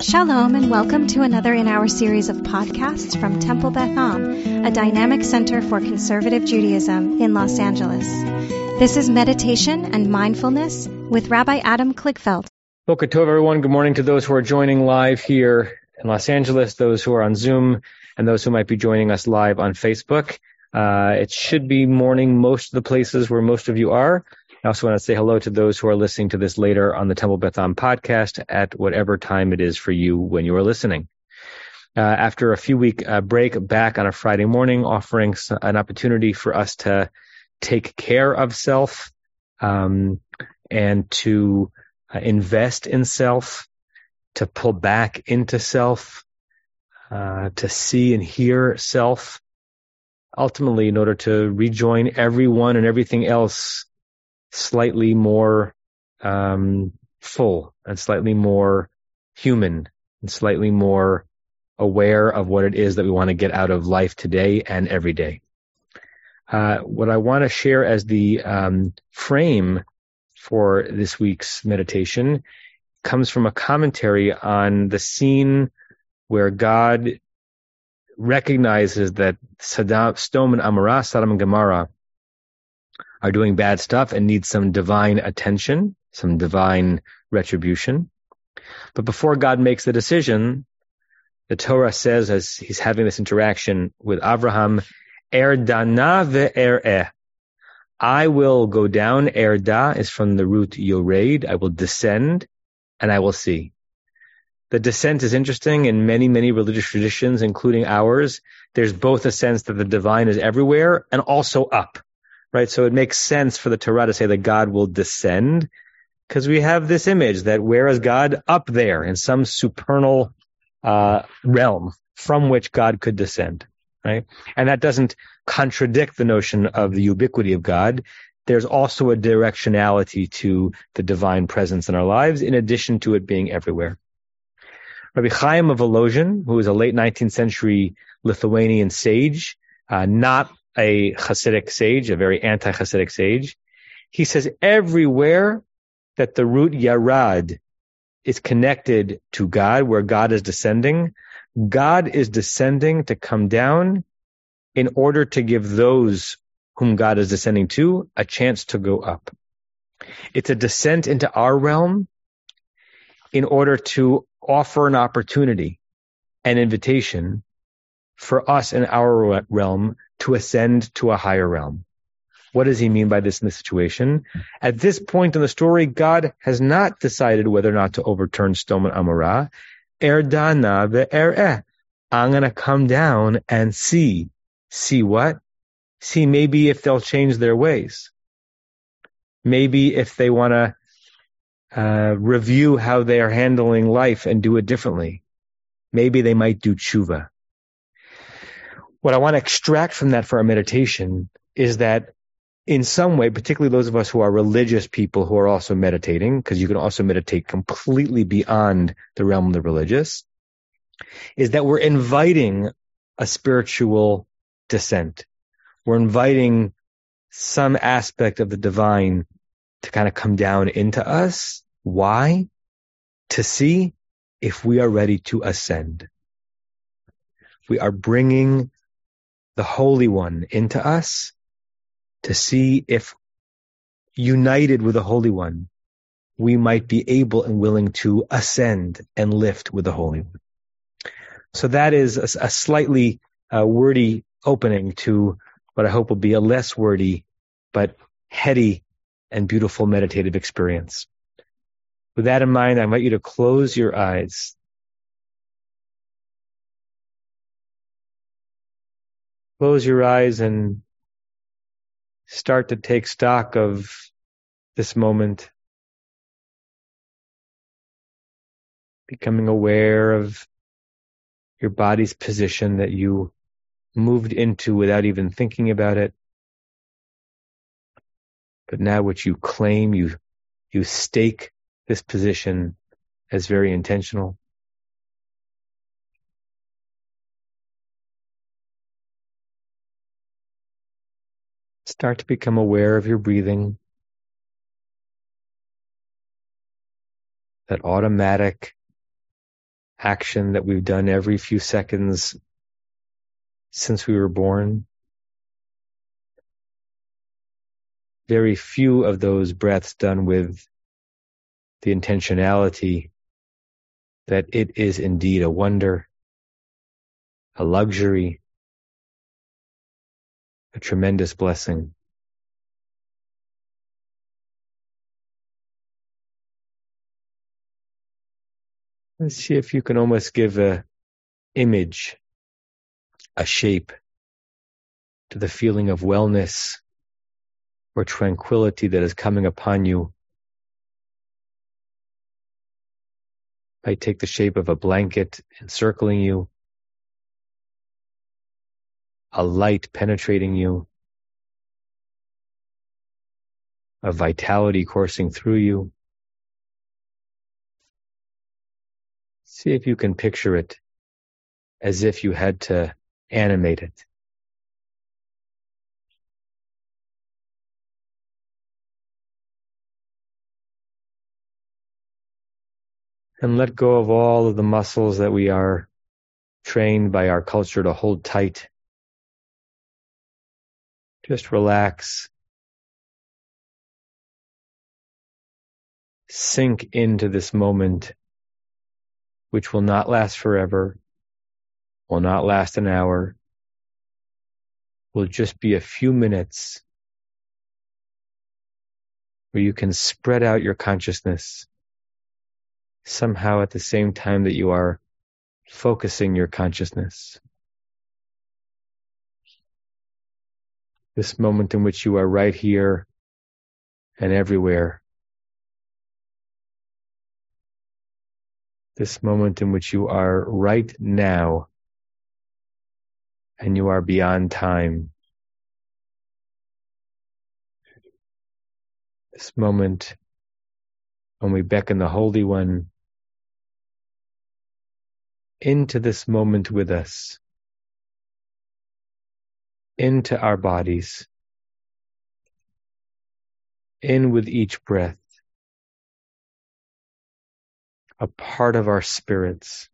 Shalom and welcome to another in our series of podcasts from Temple Beth Am, a dynamic center for conservative Judaism in Los Angeles. This is meditation and mindfulness with Rabbi Adam Kligfeld. Boker everyone. Good morning to those who are joining live here in Los Angeles, those who are on Zoom, and those who might be joining us live on Facebook. Uh, it should be morning most of the places where most of you are. I also want to say hello to those who are listening to this later on the Temple Beth Am podcast at whatever time it is for you when you are listening. Uh, after a few week uh, break back on a Friday morning, offering an opportunity for us to take care of self um, and to uh, invest in self, to pull back into self, uh, to see and hear self. Ultimately, in order to rejoin everyone and everything else slightly more um, full and slightly more human and slightly more aware of what it is that we want to get out of life today and every day. Uh, what I want to share as the um, frame for this week's meditation comes from a commentary on the scene where God recognizes that Saddam, Sodom and Amorah, Sodom and Gomorrah, are doing bad stuff and need some divine attention, some divine retribution. But before God makes the decision, the Torah says as he's having this interaction with Abraham, Erdana ve'er'eh. I will go down. Erda is from the root yored. I will descend and I will see. The descent is interesting in many, many religious traditions, including ours. There's both a sense that the divine is everywhere and also up right? So it makes sense for the Torah to say that God will descend because we have this image that where is God up there in some supernal uh, realm from which God could descend, right? And that doesn't contradict the notion of the ubiquity of God. There's also a directionality to the divine presence in our lives, in addition to it being everywhere. Rabbi Chaim of Volozhin, who was a late 19th century Lithuanian sage, uh, not a Hasidic sage, a very anti-Hasidic sage. He says everywhere that the root Yarad is connected to God, where God is descending, God is descending to come down in order to give those whom God is descending to a chance to go up. It's a descent into our realm in order to offer an opportunity, an invitation for us in our realm to ascend to a higher realm. What does he mean by this in this situation? At this point in the story, God has not decided whether or not to overturn Sodom and Amorah. Erdana ve'er'eh. I'm going to come down and see. See what? See maybe if they'll change their ways. Maybe if they want to uh, review how they are handling life and do it differently. Maybe they might do tshuva what I want to extract from that for our meditation is that in some way, particularly those of us who are religious people who are also meditating, because you can also meditate completely beyond the realm of the religious, is that we're inviting a spiritual descent. We're inviting some aspect of the divine to kind of come down into us. Why? To see if we are ready to ascend. We are bringing the Holy One into us to see if united with the Holy One, we might be able and willing to ascend and lift with the Holy One. So that is a, a slightly uh, wordy opening to what I hope will be a less wordy, but heady and beautiful meditative experience. With that in mind, I invite you to close your eyes close your eyes and start to take stock of this moment. Becoming aware of your body's position that you moved into without even thinking about it. But now what you claim, you, you stake this position as very intentional. Start to become aware of your breathing. That automatic action that we've done every few seconds since we were born. Very few of those breaths done with the intentionality that it is indeed a wonder, a luxury, a tremendous blessing. Let's see if you can almost give a image, a shape to the feeling of wellness or tranquility that is coming upon you. Might take the shape of a blanket encircling you, a light penetrating you, a vitality coursing through you. See if you can picture it as if you had to animate it. And let go of all of the muscles that we are trained by our culture to hold tight. Just relax. Sink into this moment which will not last forever, will not last an hour, will just be a few minutes where you can spread out your consciousness somehow at the same time that you are focusing your consciousness. This moment in which you are right here and everywhere this moment in which you are right now and you are beyond time. This moment when we beckon the Holy One into this moment with us, into our bodies, in with each breath a part of our spirits.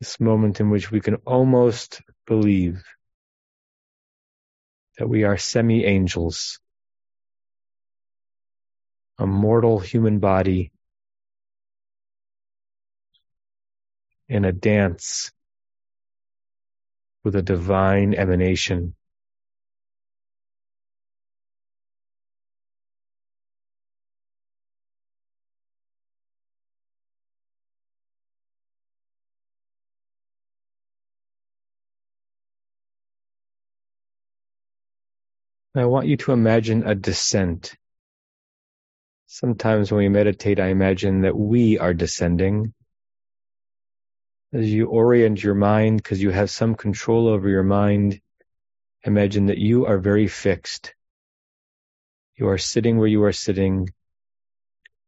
This moment in which we can almost believe that we are semi angels, a mortal human body in a dance with a divine emanation. I want you to imagine a descent. Sometimes when we meditate, I imagine that we are descending. As you orient your mind, because you have some control over your mind, imagine that you are very fixed. You are sitting where you are sitting,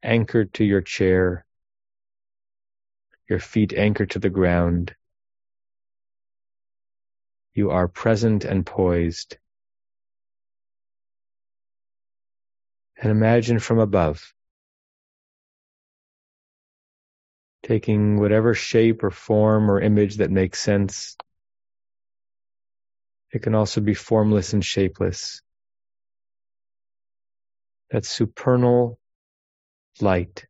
anchored to your chair, your feet anchored to the ground. You are present and poised. and imagine from above, taking whatever shape or form or image that makes sense. It can also be formless and shapeless. That supernal light,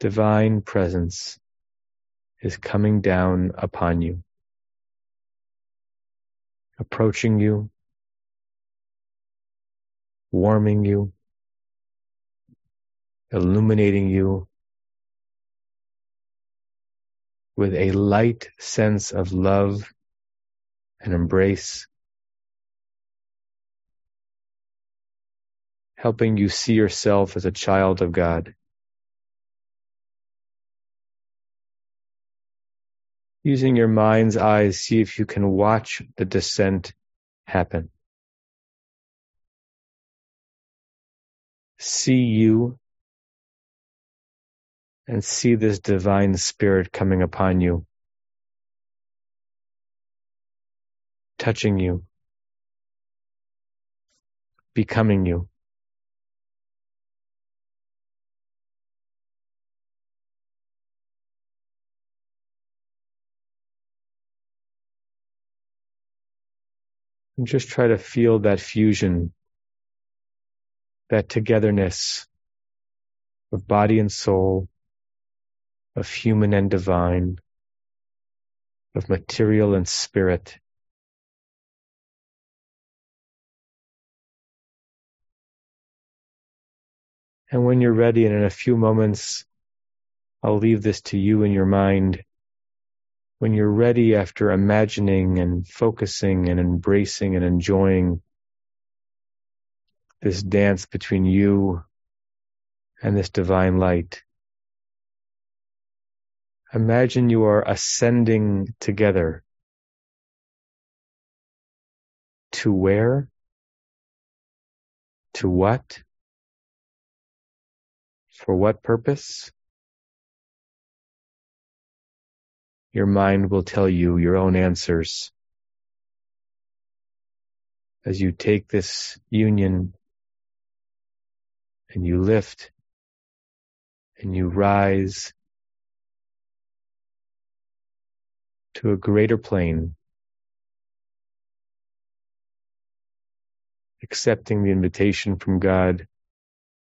divine presence is coming down upon you, approaching you, warming you, illuminating you with a light sense of love and embrace, helping you see yourself as a child of God. Using your mind's eyes, see if you can watch the descent happen. see you and see this divine spirit coming upon you, touching you, becoming you. And just try to feel that fusion, that togetherness of body and soul of human and divine, of material and spirit. And when you're ready, and in a few moments, I'll leave this to you in your mind. When you're ready after imagining and focusing and embracing and enjoying this dance between you and this divine light, imagine you are ascending together to where? To what? For what purpose? Your mind will tell you your own answers. As you take this union and you lift and you rise to a greater plane, accepting the invitation from God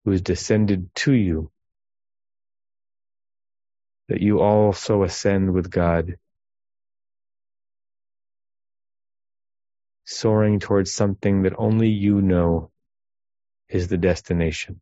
who has descended to you, that you also ascend with God, soaring towards something that only you know is the destination.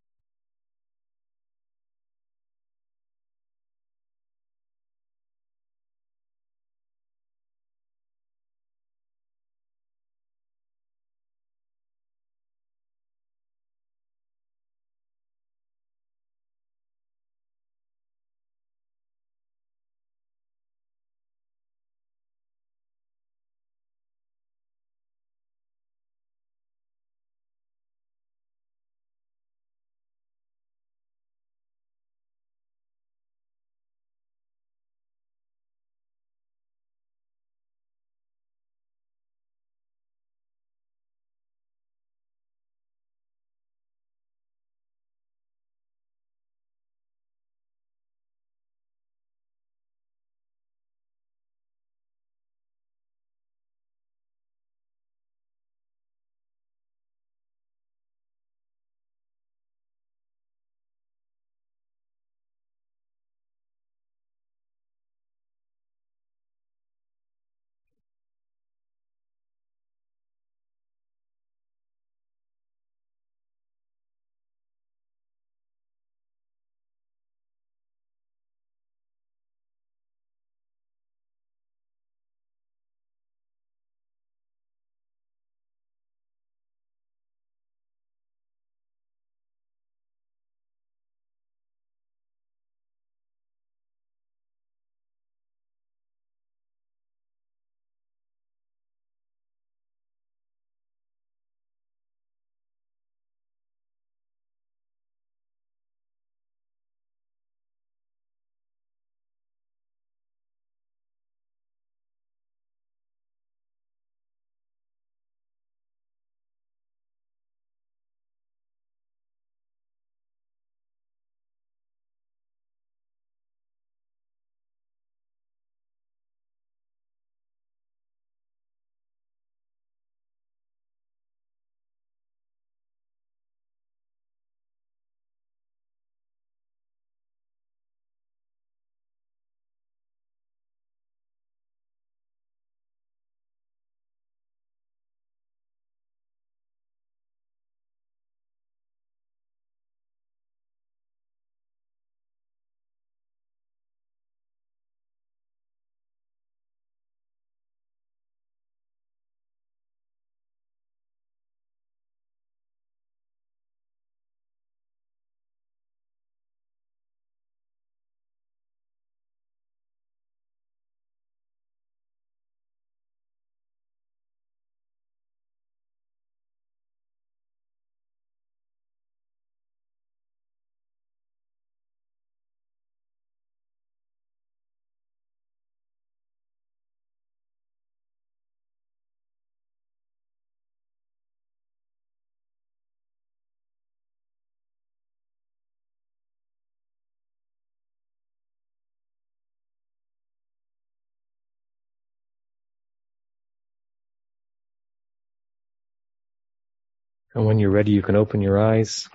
And when you're ready, you can open your eyes.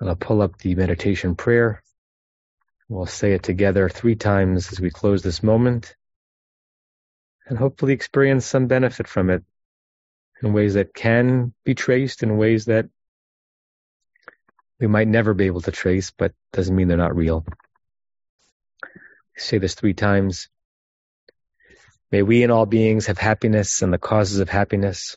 And I'll pull up the meditation prayer. We'll say it together three times as we close this moment and hopefully experience some benefit from it in ways that can be traced, in ways that we might never be able to trace, but doesn't mean they're not real. Say this three times. May we and all beings have happiness and the causes of happiness.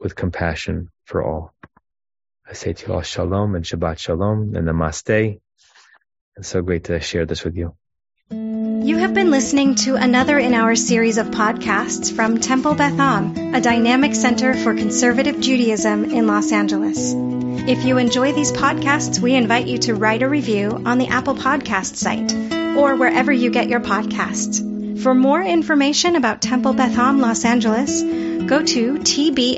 with compassion for all. I say to you all shalom and Shabbat shalom and namaste. It's so great to share this with you. You have been listening to another in our series of podcasts from Temple Beth Am, a dynamic center for conservative Judaism in Los Angeles. If you enjoy these podcasts, we invite you to write a review on the Apple Podcast site or wherever you get your podcasts. For more information about Temple Beth Am Los Angeles, go to tbala.org.